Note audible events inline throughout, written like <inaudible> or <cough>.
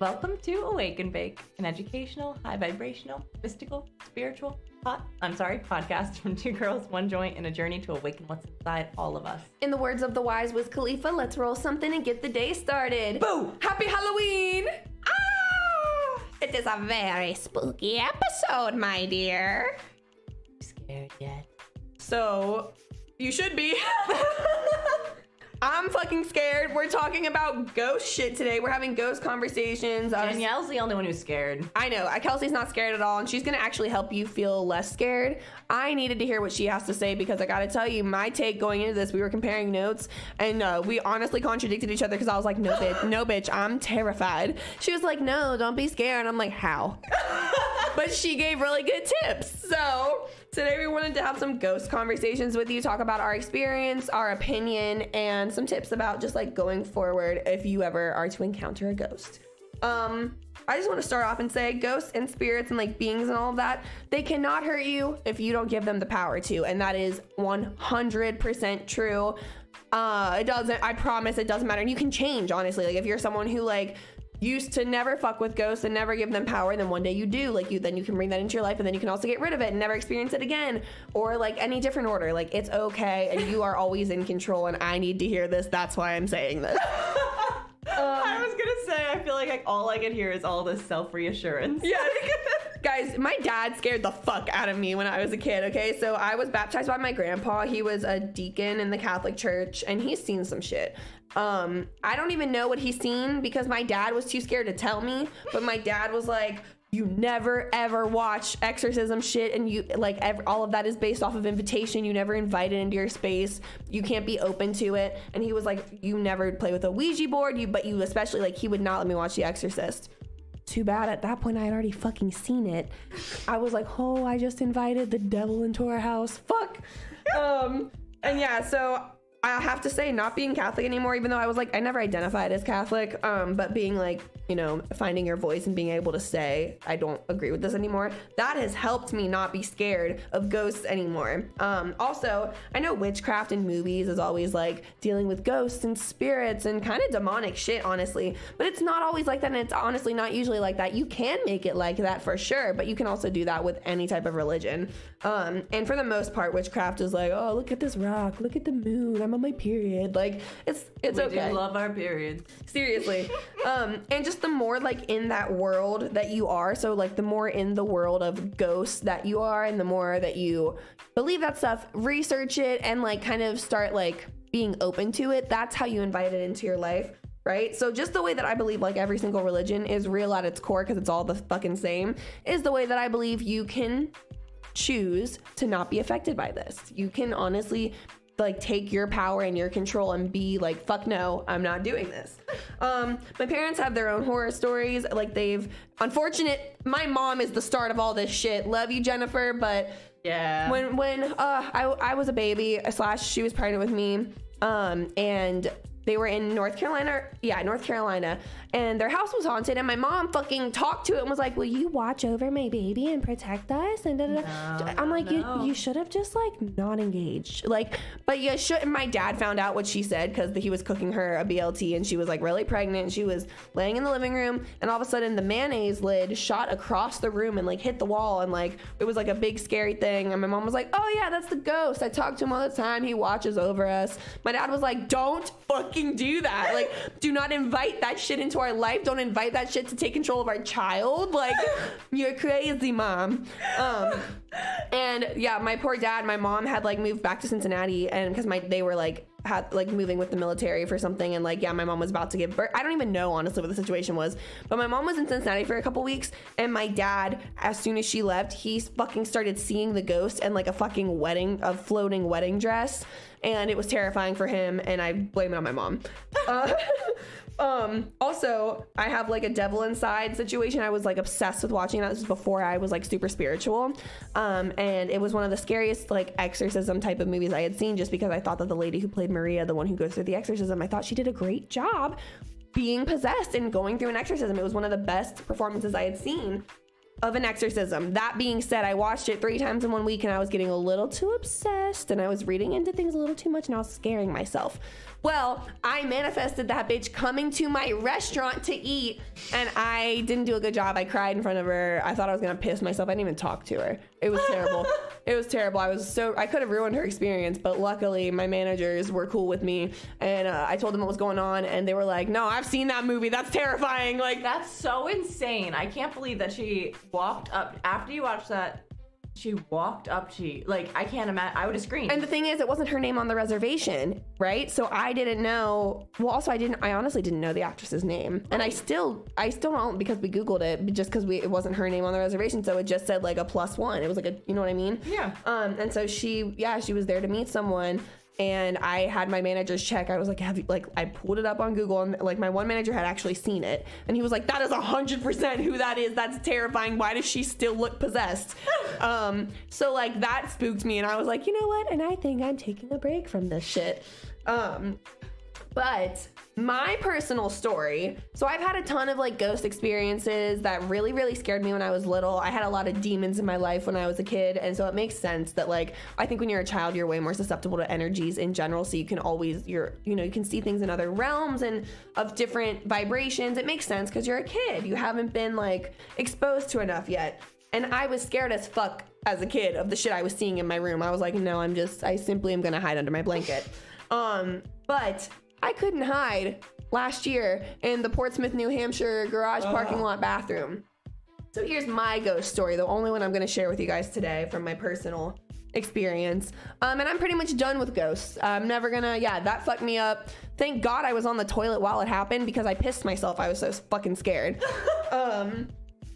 Welcome to Awake and Bake, an educational, high vibrational, mystical, spiritual, hot, I'm sorry, podcast from two girls, one joint, and a journey to awaken what's inside all of us. In the words of the wise Wiz Khalifa, let's roll something and get the day started. Boo! Happy Halloween! Ah! It is a very spooky episode, my dear. Scared yet? So, you should be. <laughs> I'm fucking scared. We're talking about ghost shit today. We're having ghost conversations. I was- Danielle's the only one who's scared. I know. Kelsey's not scared at all, and she's gonna actually help you feel less scared. I needed to hear what she has to say because I gotta tell you, my take going into this, we were comparing notes, and uh, we honestly contradicted each other because I was like, "No, bitch, no, bitch, I'm terrified." She was like, "No, don't be scared." I'm like, "How?" <laughs> but she gave really good tips. So today we wanted to have some ghost conversations with you, talk about our experience, our opinion, and some tips about just like going forward if you ever are to encounter a ghost. Um, I just want to start off and say ghosts and spirits and like beings and all of that, they cannot hurt you if you don't give them the power to. And that is 100% true. Uh, it doesn't, I promise it doesn't matter. And you can change, honestly. Like if you're someone who like used to never fuck with ghosts and never give them power, and then one day you do, like you, then you can bring that into your life and then you can also get rid of it and never experience it again. Or like any different order. Like it's okay and you are always in control. And I need to hear this. That's why I'm saying this. <laughs> Um, I was gonna say, I feel like I, all I can hear is all this self reassurance. Yeah. <laughs> Guys, my dad scared the fuck out of me when I was a kid, okay? So I was baptized by my grandpa. He was a deacon in the Catholic Church and he's seen some shit. Um, I don't even know what he's seen because my dad was too scared to tell me, but my dad was like, you never ever watch exorcism shit and you like ev- all of that is based off of invitation you never invite it into your space you can't be open to it and he was like you never play with a ouija board you but you especially like he would not let me watch the exorcist too bad at that point I had already fucking seen it. I was like, oh, I just invited the devil into our house. Fuck. Um, and yeah, so I have to say, not being Catholic anymore, even though I was like, I never identified as Catholic, um, but being like, you know, finding your voice and being able to say, I don't agree with this anymore, that has helped me not be scared of ghosts anymore. Um, also, I know witchcraft in movies is always like dealing with ghosts and spirits and kind of demonic shit, honestly, but it's not always like that, and it's honestly not usually like that. You can make it like that for sure, but you can also do that with any type of religion. Um, and for the most part, witchcraft is like, oh, look at this rock, look at the moon, I'm on my period. Like, it's it's we okay do love our periods. seriously <laughs> um and just the more like in that world that you are so like the more in the world of ghosts that you are and the more that you believe that stuff research it and like kind of start like being open to it that's how you invite it into your life right so just the way that i believe like every single religion is real at its core because it's all the fucking same is the way that i believe you can choose to not be affected by this. You can honestly like take your power and your control and be like fuck no i'm not doing this. Um my parents have their own horror stories. Like they've unfortunate my mom is the start of all this shit. Love you jennifer but Yeah. when when uh I, I was a baby slash she was pregnant with me um and they were in North Carolina, yeah, North Carolina, and their house was haunted. And my mom fucking talked to it and was like, "Will you watch over my baby and protect us?" And da, da, da. No, I'm like, no. "You you should have just like not engaged, like." But you should. And my dad found out what she said because he was cooking her a BLT, and she was like really pregnant. She was laying in the living room, and all of a sudden the mayonnaise lid shot across the room and like hit the wall, and like it was like a big scary thing. And my mom was like, "Oh yeah, that's the ghost. I talk to him all the time. He watches over us." My dad was like, "Don't fucking do that. Like, do not invite that shit into our life. Don't invite that shit to take control of our child. Like, <laughs> you're crazy, mom." Um, and yeah, my poor dad, my mom had like moved back to Cincinnati, and because my they were like had like moving with the military for something, and like yeah, my mom was about to give birth. I don't even know honestly what the situation was, but my mom was in Cincinnati for a couple weeks, and my dad, as soon as she left, he fucking started seeing the ghost and like a fucking wedding, a floating wedding dress, and it was terrifying for him, and I blame it on my mom. Uh, <laughs> um also i have like a devil inside situation. I was like obsessed with watching that. This was before i was like super spiritual. Um and it was one of the scariest like exorcism type of movies i had seen just because i thought that the lady who played maria the one who goes through the exorcism i thought she did a great job being possessed and going through an exorcism. It was one of the best performances i had seen of an exorcism. That being said, I watched it three times in one week and I was getting a little too obsessed and I was reading into things a little too much and I was scaring myself. Well, I manifested that bitch coming to my restaurant to eat and I didn't do a good job. I cried in front of her. I thought I was gonna piss myself. I didn't even talk to her. It was terrible. it was terrible. I was so, I could have ruined her experience, but luckily my managers were cool with me and uh, I told them what was going on and they were like, no, I've seen that movie. That's terrifying. Like, That's so insane. I can't believe that she walked up after you watched that. She walked up to you. Like, I can't imagine. I would have screamed. And the thing is, it wasn't her name on the reservation, right? So I didn't know. Well, also I didn't. I honestly didn't know the actress's name, and I still, I still don't because we googled it, but just because we it wasn't her name on the reservation, so it just said like a plus one. It was like a, you know what I mean? Yeah. Um, and so she, yeah, she was there to meet someone. And I had my managers check. I was like, "Have you like?" I pulled it up on Google, and like my one manager had actually seen it, and he was like, "That is hundred percent who that is. That's terrifying. Why does she still look possessed?" <laughs> um, so like that spooked me, and I was like, "You know what?" And I think I'm taking a break from this shit. Um, but my personal story so I've had a ton of like ghost experiences that really, really scared me when I was little. I had a lot of demons in my life when I was a kid. And so it makes sense that, like, I think when you're a child, you're way more susceptible to energies in general. So you can always, you're, you know, you can see things in other realms and of different vibrations. It makes sense because you're a kid. You haven't been like exposed to enough yet. And I was scared as fuck as a kid of the shit I was seeing in my room. I was like, no, I'm just, I simply am gonna hide under my blanket. Um, but I couldn't hide last year in the Portsmouth, New Hampshire garage parking lot bathroom. So here's my ghost story, the only one I'm going to share with you guys today from my personal experience. Um, and I'm pretty much done with ghosts. I'm never gonna, yeah, that fucked me up. Thank God I was on the toilet while it happened because I pissed myself. I was so fucking scared. <laughs> um,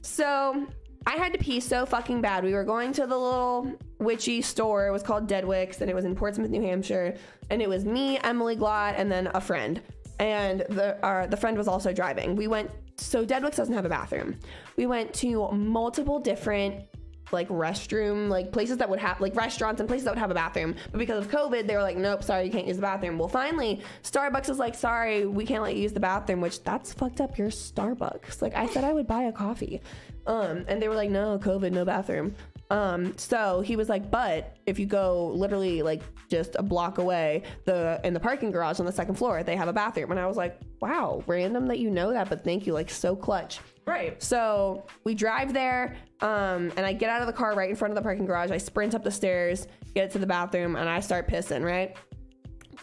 so I had to pee so fucking bad. We were going to the little witchy store. It was called Deadwick's and it was in Portsmouth, New Hampshire. And it was me, Emily Glott, and then a friend. And the our, the friend was also driving. We went so Deadwick's doesn't have a bathroom. We went to multiple different like restroom like places that would have like restaurants and places that would have a bathroom but because of covid they were like nope sorry you can't use the bathroom well finally starbucks is like sorry we can't let you use the bathroom which that's fucked up your starbucks like i said i would buy a coffee um and they were like no covid no bathroom um so he was like but if you go literally like just a block away the in the parking garage on the second floor they have a bathroom and i was like wow random that you know that but thank you like so clutch right. so we drive there, um, and I get out of the car right in front of the parking garage. I sprint up the stairs, get to the bathroom, and I start pissing, right?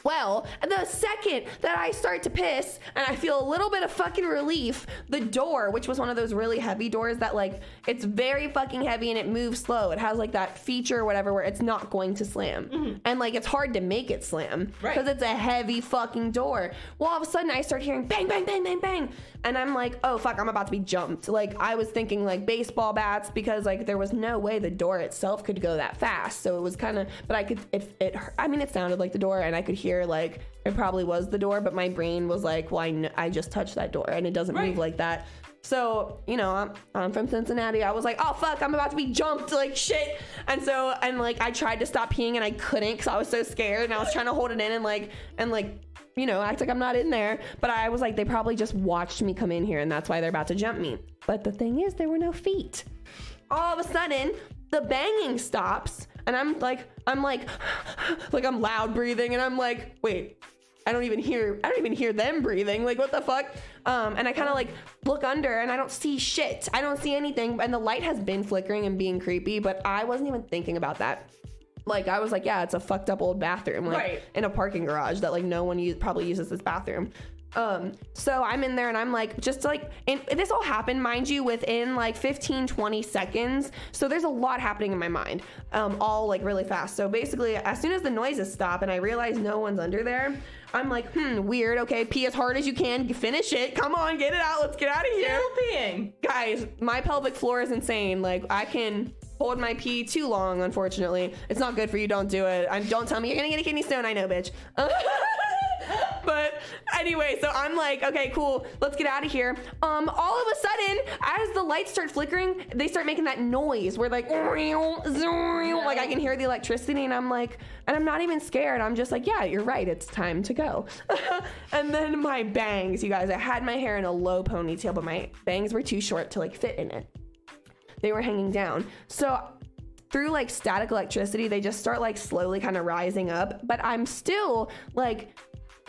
Well, And the second that I start to piss and I feel a little bit of fucking relief, the door, which was one of those really heavy doors that like it's very fucking heavy and it moves slow. It has like that feature or whatever where it's not going to slam. Mm-hmm. And like it's hard to make it slam Right. because it's a heavy fucking door. Well, all of a sudden I start hearing bang, bang, bang, bang, bang. And I'm like, oh fuck, I'm about to be jumped. Like I was thinking like baseball bats because like there was no way the door itself could go that fast. So it was kind of, but I could, it, it, I mean, it sounded like the door and I could hear like it probably was the door, but my brain was like, well, I, kn- I just touched that door and it doesn't Right. move like that. So, you know, I'm, I'm from Cincinnati. I was like, oh fuck, I'm about to be jumped, like shit. And so, and like, I tried to stop peeing and I couldn't because I was so scared and I was trying to hold it in and like, and like, you know, act like I'm not in there. But I was like, they probably just watched me come in here and that's why they're about to jump me. But the thing is, there were no feet. All of a sudden, the banging stops and I'm like, I'm like, <sighs> like I'm loud breathing and I'm like, wait, I don't even hear I don't even hear them breathing. Like what the fuck? Um, and I kind of like look under and I don't see shit. I don't see anything. And the light has been flickering and being creepy, but I wasn't even thinking about that. Like I was like, yeah, it's a fucked up old bathroom, like Right. in a parking garage that like no one use, probably uses this bathroom. Um, so I'm in there and I'm like, just like, and this all happened, mind you, within like 15, 20 seconds. So there's a lot happening in my mind, um, all like really fast. So basically, as soon as the noises stop and I realize no one's under there, I'm like, hmm, weird. Okay, pee as hard as you can, finish it. Come on, get it out. Let's get out of here Still peeing. guys, my pelvic floor is insane. Like I can hold my pee too long. Unfortunately, it's not good for you. Don't do it. And don't tell me you're gonna get a kidney stone. I know, bitch. <laughs> but anyway, so I'm like, okay, cool. Let's get out of here. Um, all of a sudden, as the lights start flickering, they start making that noise where like, like I can hear the electricity, and I'm like, and I'm not even scared. I'm just like, yeah, you're right. It's time to go. <laughs> and then my bangs, you guys. I had my hair in a low ponytail, but my bangs were too short to like fit in it. They were hanging down. So through like static electricity, they just start like slowly kind of rising up. But I'm still like,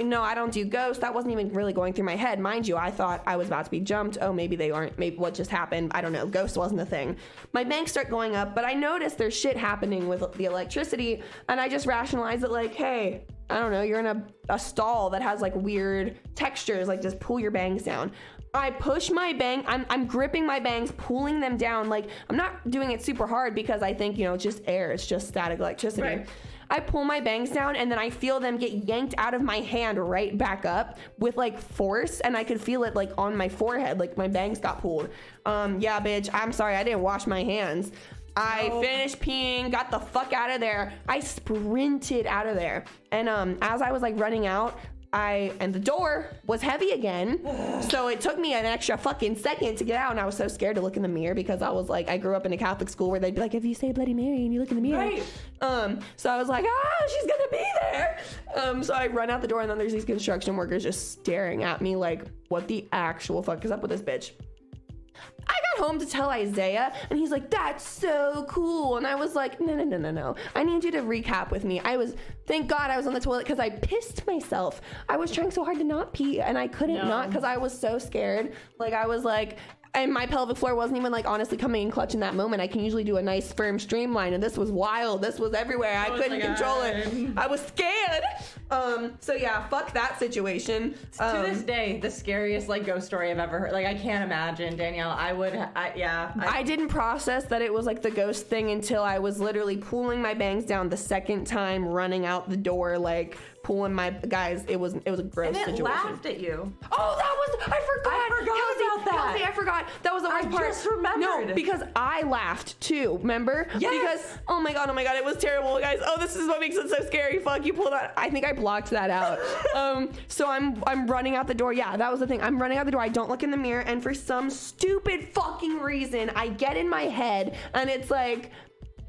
no, I don't do ghosts. That wasn't even really going through my head. Mind you, I thought I was about to be jumped. Oh, maybe they aren't. Maybe what just happened. I don't know. Ghost wasn't a thing. My banks start going up, but I notice there's shit happening with the electricity. And I just rationalize it like, hey, I don't know, you're in a, a stall that has like weird textures, like just pull your bangs down. I push my bang, I'm, I'm gripping my bangs, pulling them down. Like, I'm not doing it super hard because I think, you know, it's just air, it's just static electricity. Right. I pull my bangs down and then I feel them get yanked out of my hand right back up with like force and I could feel it like on my forehead, like my bangs got pulled. Um, yeah, bitch, I'm sorry, I didn't wash my hands. I No. finished peeing, got the fuck out of there. I sprinted out of there. And um as I was like running out, I and the door was heavy again. so it took me an extra fucking second to get out and I was so scared to look in the mirror because I was like I grew up in a Catholic school where they'd be like if you say Bloody Mary and you look in the mirror. Right. Um so I was like, "Ah, she's going to be there." Um so I run out the door and then there's these construction workers just staring at me like, "What the actual fuck is up with this bitch?" I got home to tell Isaiah, and he's like, "That's so cool." And I was like, "No, no, no, no, no. I need you to recap with me." I was, thank God, I was on the toilet because I pissed myself. I was trying so hard to not pee, and I couldn't No. not because I was so scared. Like I was like. And my pelvic floor wasn't even like honestly coming in clutch in that moment. I can usually do a nice firm streamline, and this was wild. This was everywhere. I Oh couldn't control it. I was scared. Um. So yeah, fuck that situation. to Um, this day, the scariest like ghost story I've ever heard. Like I can't imagine, Danielle. I would, I, yeah. I, I didn't process that it was like the ghost thing until I was literally pulling my bangs down the second time, running out the door, like pulling my guys. It was it was a gross situation and it situation. laughed at you. Oh, that was I forgot. I forgot Kelsey, about that. Kelsey, I forgot. That was the worst I part. I just remembered. No, because I laughed too. Remember? Yes. Because oh my god, oh my god, it was terrible, guys. Oh, this is what makes it so scary. Fuck, you pulled out. I think I blocked that out. <laughs> um, so I'm I'm running out the door. Yeah, that was the thing. I'm running out the door. I don't look in the mirror, and for some stupid fucking reason, I get in my head, and it's like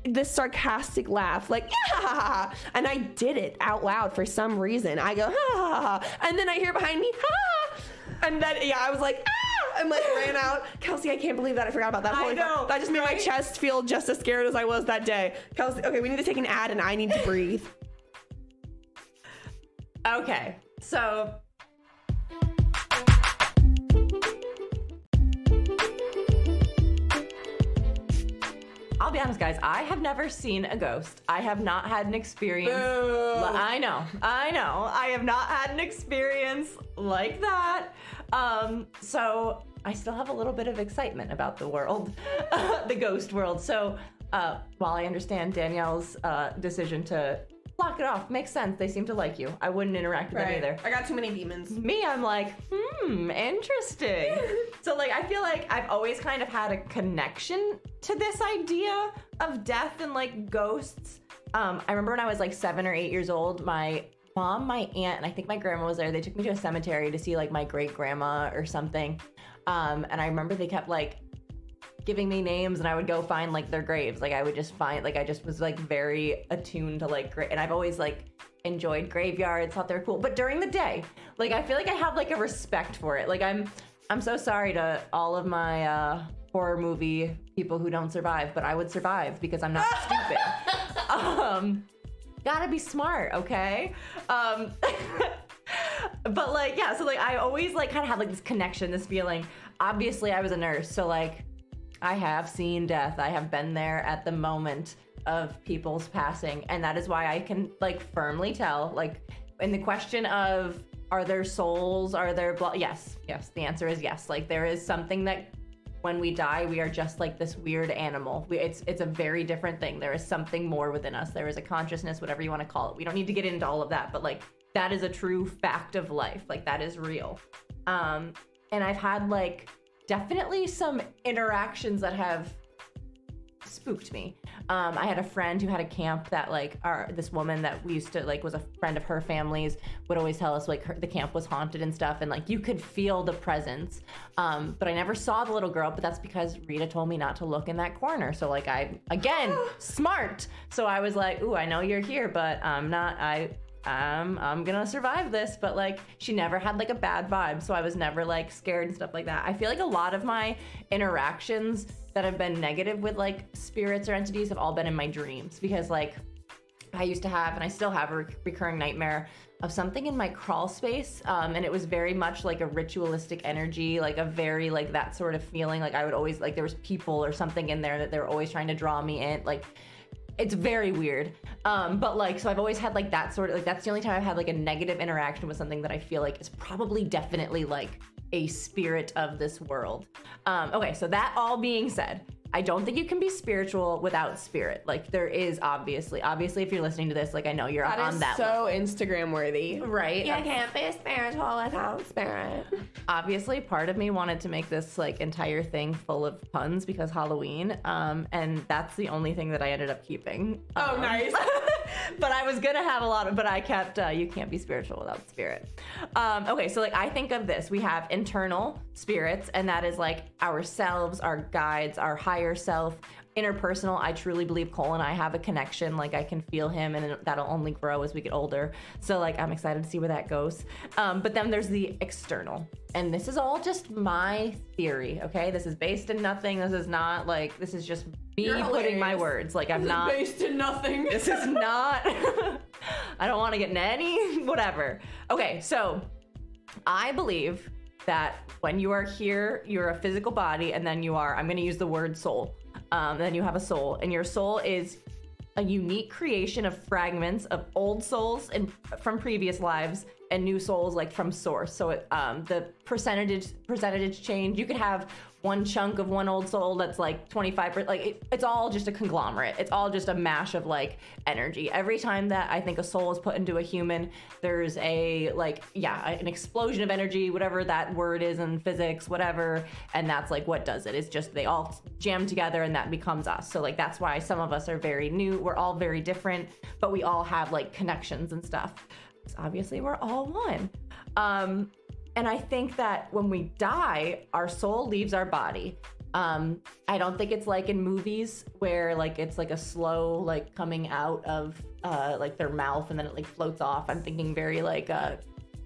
this sarcastic laugh, like yeah, and I did it out loud for some reason. I go ha, and then I hear behind me ha, and then yeah, I was like ah, and like ran out. Kelsey, I can't believe that I forgot about that. I Holy fuck. know, that just made my chest feel just as scared as I was that day. Kelsey, okay, we need to take an ad, and I need to breathe. Okay, so. I'll be honest, guys. I have never seen a ghost. I have not had an experience. Boo. I know, I know. I have not had an experience like that. Um, so I still have a little bit of excitement about the world, <laughs> the ghost world. So uh, while I understand Danielle's uh, decision to block it off, makes sense. They seem to like you. I wouldn't interact with them either I got too many demons. me, I'm like, hmm, interesting. <laughs> so like I feel like I've always kind of had a connection to this idea of death and like ghosts. Um, I remember when I was like seven or eight years old, my mom, my aunt, and I think my grandma was there. They took me to a cemetery to see like my great grandma or something. Um, and I remember they kept like giving me names and I would go find like their graves. Like I would just find like I just was like very attuned to like gra- and I've always like enjoyed graveyards, thought they were cool. But during the day, like I feel like I have like a respect for it. Like I'm I'm so sorry to all of my uh horror movie people who don't survive, but I would survive because I'm not <laughs> stupid. Um gotta be smart, okay? Um <laughs> but like yeah so like i always like kind of had like this connection this feeling obviously i was a nurse so like i have seen death. I have been there at the moment of people's passing. And that is why i can like firmly tell like in the question of are there souls? Are there blo- yes yes. The answer is yes. Like there is something that when we die we are just like this weird animal. We, it's it's a very different thing. There is something more within us. There is a consciousness whatever you want to call it. We don't need to get into all of that but like that is a true fact of life. Like that is real. Um and i've had like definitely some interactions that have spooked me. Um i had a friend who had a camp that like our this woman that we used to like was a friend of her family's would always tell us like her, the camp was haunted and stuff and like you could feel the presence. Um but i never saw the little girl but that's because rita told me not to look in that corner. So like i again <gasps> smart. So i was like ooh i know you're here but i'm not i I'm I'm gonna survive this. But like she never had like a bad vibe, so I was never like scared and stuff like that. I feel like a lot of my interactions that have been negative with like spirits or entities have all been in my dreams because like I used to have, and I still have, a re- recurring nightmare of something in my crawl space. Um, and it was very much like a ritualistic energy, like a very, like that sort of feeling. Like I would always, like there was people or something in there that they were always trying to draw me in. Like it's very weird. Um, but like, so I've always had like that sort of, like that's the only time I've had like a negative interaction with something that I feel like is probably definitely like a spirit of this world. Um, okay, so that all being said, I don't think you can be spiritual without spirit. Like there is obviously, obviously, if you're listening to this, like I know you're That on is that so Instagram worthy. level, right? You can't be spiritual without spirit. obviously part of me wanted to make this like entire thing full of puns because halloween um and that's the only thing that i ended up keeping Oh, Um, nice. <laughs> but i was gonna have a lot of but i kept uh, you can't be spiritual without spirit. Um okay so like i think of this. We have internal spirits and that is like ourselves our guides our higher self interpersonal i truly believe cole and i have a connection. Like i can feel him and that'll only grow as we get older. So like i'm excited to see where that goes. Um, but then there's the external. And this is all just my theory okay? This is based in nothing. This is not like this is just me putting my words. Like i'm not based in nothing. <laughs> this is not <laughs> i don't want to get in any <laughs> whatever. Okay so i believe that when you are here you're a physical body and then you are i'm going to use the word soul um, then you have a soul. And your soul is a unique creation of fragments of old souls and from previous lives and new souls like from source. So it, um, the percentage percentage change. You could have one chunk of one old soul that's like 25 like it, it's all just a conglomerate. It's all just a mash of like energy. Every time that i think a soul is put into a human there's a like yeah an explosion of energy whatever that word is in physics whatever and that's like what does it. It's just they all jam together and that becomes us. So like that's why some of us are very new. We're all very different but we all have like connections and stuff. Obviously we're all one. Um and I think that when we die, our soul leaves our body. Um, I don't think it's like in movies where like it's like a slow like coming out of uh, like their mouth and then it like floats off. I'm thinking very like a,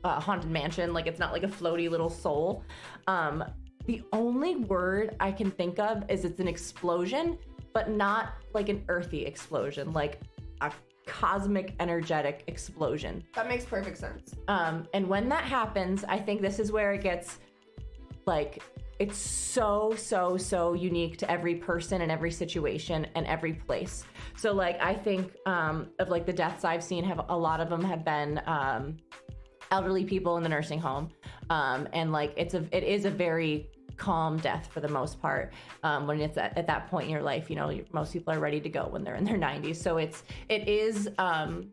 a haunted mansion. Like it's not like a floaty little soul. Um, the only word I can think of is it's an explosion, but not like an earthy explosion, like a cosmic energetic explosion. That makes perfect sense. Um, and when that happens, I think this is where it gets like it's so so so unique to every person and every situation and every place. So like I think um, of like the deaths I've seen have a lot of them have been um, elderly people in the nursing home, um, and like it's a it is a very calm death for the most part. Um, when it's at, at that point in your life you know most people are ready to go when they're in their 90s so it's it is um,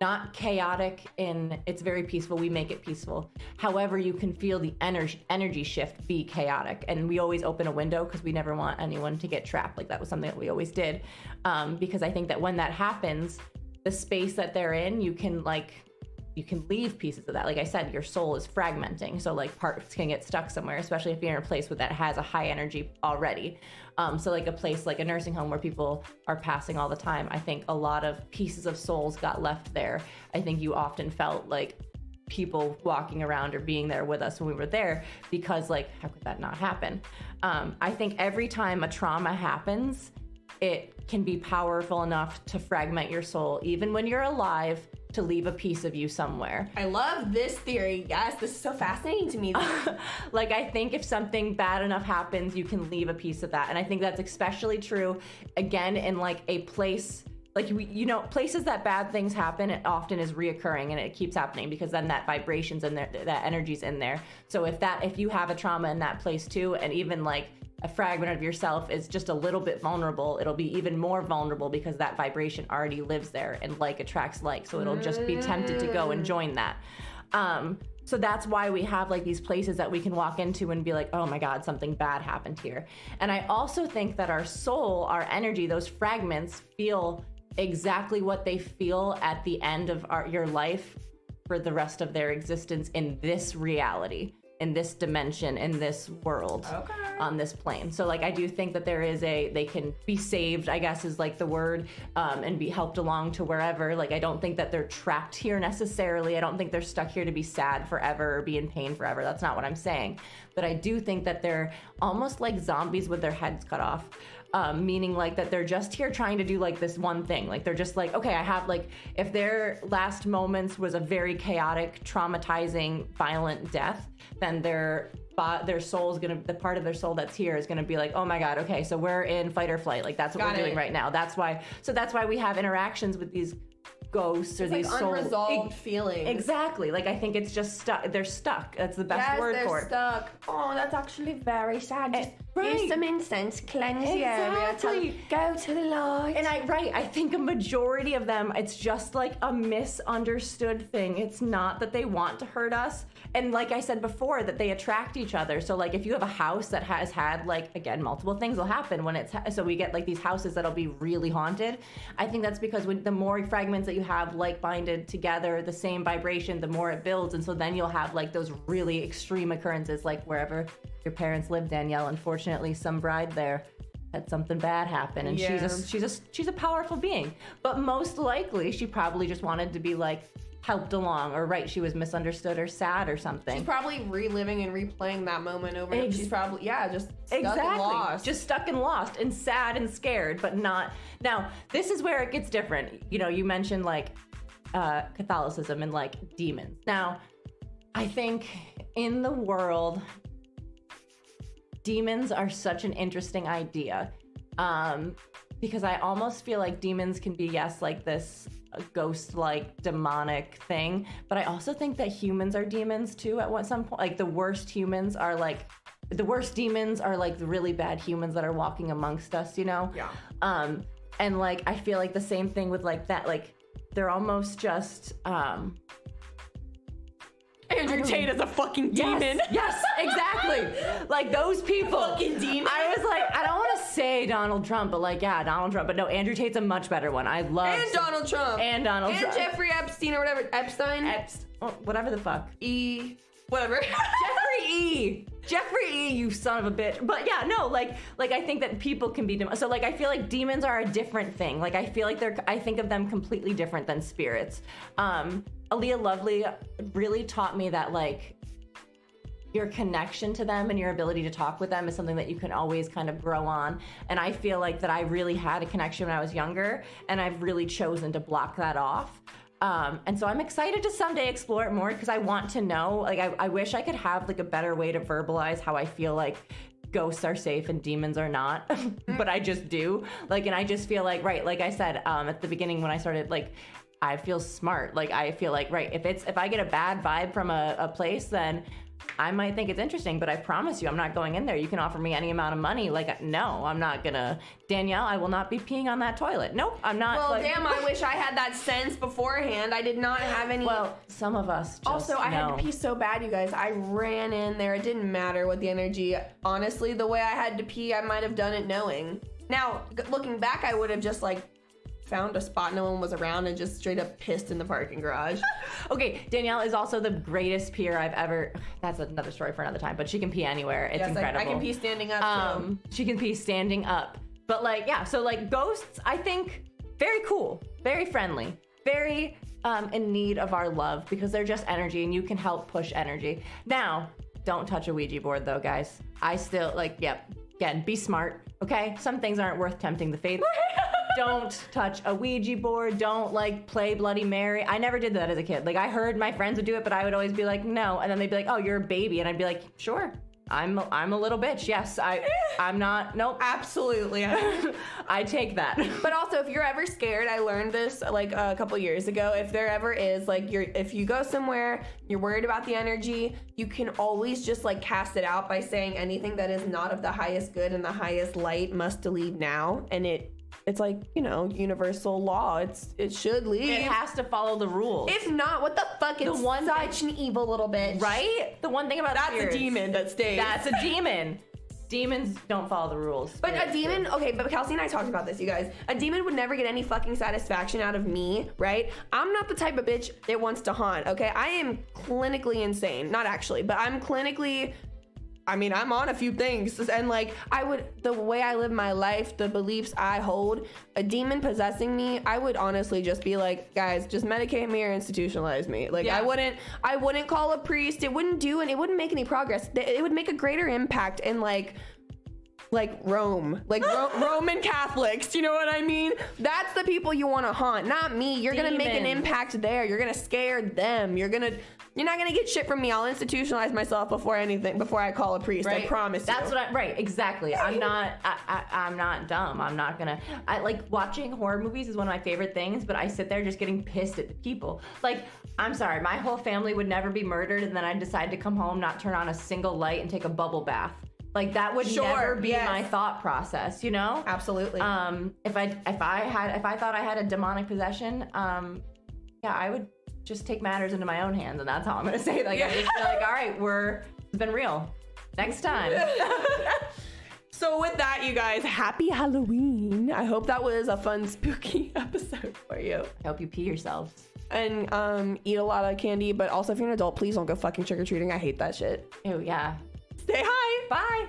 not chaotic and it's very peaceful. We make it peaceful. However you can feel the energy energy shift be chaotic. And we always open a window because we never want anyone to get trapped. Like that was something that we always did um, because i think that when that happens the space that they're in you can like you can leave pieces of that. Like i said your soul is fragmenting so like parts can get stuck somewhere especially if you're in a place with that has a high energy already. Um, so like a place like a nursing home where people are passing all the time i think a lot of pieces of souls got left there. I think you often felt like people walking around or being there with us when we were there because like how could that not happen? Um, i think every time a trauma happens it can be powerful enough to fragment your soul. Even when you're alive to leave a piece of you somewhere I love this theory. Yes, this is so fascinating to me. <laughs> like I think if something bad enough happens, you can leave a piece of that. And I think that's especially true again in like a place like we, you know places that bad things happen it often is reoccurring and it keeps happening because then that vibrations in there that energy's in there so if that if you have a trauma in that place too and even like a fragment of yourself is just a little bit vulnerable it'll be even more vulnerable because that vibration already lives there and like attracts like so it'll just be tempted to go and join that um so that's why we have like these places that we can walk into and be like, oh my God, something bad happened here. And I also think that our soul, our energy, those fragments feel exactly what they feel at the end of our, your life for the rest of their existence in this reality. In this dimension, in this world, Okay. on this plane. So like I do think that there is a they can be saved, I guess is like the word, um, and be helped along to wherever. Like I don't think that they're trapped here necessarily. I don't think they're stuck here to be sad forever or be in pain forever. That's not what I'm saying. But I do think that they're almost like zombies with their heads cut off. Um, meaning like that they're just here trying to do like this one thing. Like they're just like, okay, I have like, if their last moments was a very chaotic, traumatizing, violent death, then their their soul's gonna the part of their soul that's here is gonna be like, oh my god, okay, so we're in fight or flight. Like that's what Got we're doing right now. That's why. So that's why we have interactions with these ghosts or It's like these souls. unresolved Ex- feelings. Exactly. Like I think it's just stuck. They're stuck. That's the best Yes, word they're for it. stuck. Oh, that's actually very sad. Just right. use some incense, cleanse the area, Exactly. tell, go to the light. And I right, I think a majority of them, it's just like a misunderstood thing. It's not that they want to hurt us. And like I said before, that they attract each other. So like if you have a house that has had like again multiple things will happen when it's ha- so we get like these houses that'll be really haunted. I think that's because when the more fragments that you have like binded together, the same vibration, the more it builds, and so then you'll have like those really extreme occurrences, like wherever your parents live, Danielle. Unfortunately, some bride there had something bad happen and she's Yeah. a she's a she's a powerful being but most likely she probably just wanted to be like helped along or right she was misunderstood or sad or something She's probably reliving and replaying that moment over. and Ex- She's probably yeah, just stuck exactly and lost. just stuck and lost and sad and scared but not now this is where it gets different you know you mentioned like uh catholicism and like demons now i think in the world demons are such an interesting idea um because i almost feel like demons can be yes like this ghost like demonic thing but i also think that humans are demons too at what some point like the worst humans are like the worst demons are like the really bad humans that are walking amongst us you know Yeah. um and like i feel like the same thing with like that like they're almost just um Andrew Tate is a fucking demon. <laughs> Yes, exactly. like those people. Fucking demon. I was like, I don't want to say Donald Trump, but like, yeah, Donald Trump. But no, Andrew Tate's a much better one. I love And Donald Trump. and Donald Trump. and Trump. Jeffrey Epstein or whatever. Epstein. Epst- oh, whatever the fuck. E. Whatever. <laughs> Jeffrey E. Jeffrey E. You son of a bitch. But yeah, no, like, like I think that people can be dem- so. Like, I feel like demons are a different thing. Like, I feel like they're. I think of them completely different than spirits. Um, Aaliyah Lovely really taught me that like your connection to them and your ability to talk with them is something that you can always kind of grow on. And I feel like that I really had a connection when I was younger, and I've really chosen to block that off. Um, and so I'm excited to someday explore it more because I want to know. Like, I, I wish I could have like a better way to verbalize how I feel like ghosts are safe and demons are not, <laughs> but I just do. Like, and I just feel like, right, like I said um, at the beginning when I started, like, I feel smart. Like, I feel like, right, if it's if I get a bad vibe from a, a place, then I might think it's interesting, but I promise you, I'm not going in there. You can offer me any amount of money. Like, no, I'm not gonna. Danielle, I will not be peeing on that toilet. Nope, I'm not. well, like- damn, I <laughs> wish I had that sense beforehand. I did not have any. Well, some of us. Just Also, I had to pee so bad, you guys. I ran in there. It didn't matter what the energy. Honestly, the way I had to pee, I might have done it knowing. Now, looking back, I would have just like found a spot no one was around and just straight up pissed in the parking garage. <laughs> Okay, Danielle is also the greatest peer I've ever. <sighs> That's another story for another time. But she can pee anywhere. It's yes, incredible. I can pee standing up. Um, she can pee standing up. But like, yeah. So like, ghosts, I think, very cool, very friendly, very um, in need of our love because they're just energy, and you can help push energy. Now, don't touch a Ouija board though, guys. I still like, yep. Again, be smart. Okay, some things aren't worth tempting the faith. <laughs> don't touch a Ouija board. Don't like play Bloody Mary. I never did that as a kid. Like I heard my friends would do it, but I would always be like, no. And then they'd be like, oh, you're a baby, and I'd be like, sure. I'm I'm a little bitch. Yes, I I'm not. Nope. Absolutely. <laughs> I take that. But also, if you're ever scared, I learned this like a couple years ago. If there ever is like you're, if you go somewhere, you're worried about the energy, you can always just like cast it out by saying anything that is not of the highest good and the highest light must leave now. And it, it's like you know universal law. It's it should leave. It has to follow the rules. if not, what the fuck? It's one such an evil little bitch. right? The one thing about That's spirits- a demon that stays. That's a demon. demons don't follow the rules. But a demon, okay, but Kelsey and I talked about this, you guys. A demon would never get any fucking satisfaction out of me, right? I'm not the type of bitch that wants to haunt, okay? I am clinically insane. Not actually, but I'm clinically. I mean, I'm on a few things. And like, I would, the way I live my life, the beliefs I hold, a demon possessing me, I would honestly just be like, guys, just medicate me or institutionalize me. Like, Yeah. I wouldn't, I wouldn't call a priest. It wouldn't do, and it wouldn't make any progress. It would make a greater impact in like, like Rome, like Ro- <laughs> Roman Catholics. You know what I mean? That's the people you want to haunt, not me. You're gonna make an impact there. You're gonna scare them. You're gonna, you're not gonna get shit from me. I'll institutionalize myself before anything, before I call a priest. I promise. That's you. what I right. Exactly. I'm not. I, I, I'm not dumb. I'm not gonna. I like watching horror movies is one of my favorite things. But I sit there just getting pissed at the people. Like, I'm sorry, my whole family would never be murdered, and then I decide to come home, not turn on a single light, and take a bubble bath. Like that would Sure, never be yes. my thought process. You know. Absolutely. Um, if I if I had if I thought I had a demonic possession, um, yeah, I would just take matters into my own hands, and that's how I'm gonna <laughs> say. Like, I just be like, all right, we're it's been real. Next time. <laughs> So with that, you guys, happy Halloween. I hope that was a fun, spooky <laughs> episode for you. I hope you pee yourselves. And um, eat a lot of candy, but also if you're an adult, please don't go fucking trick or treating. I hate that shit. Oh yeah. Stay high. Bye.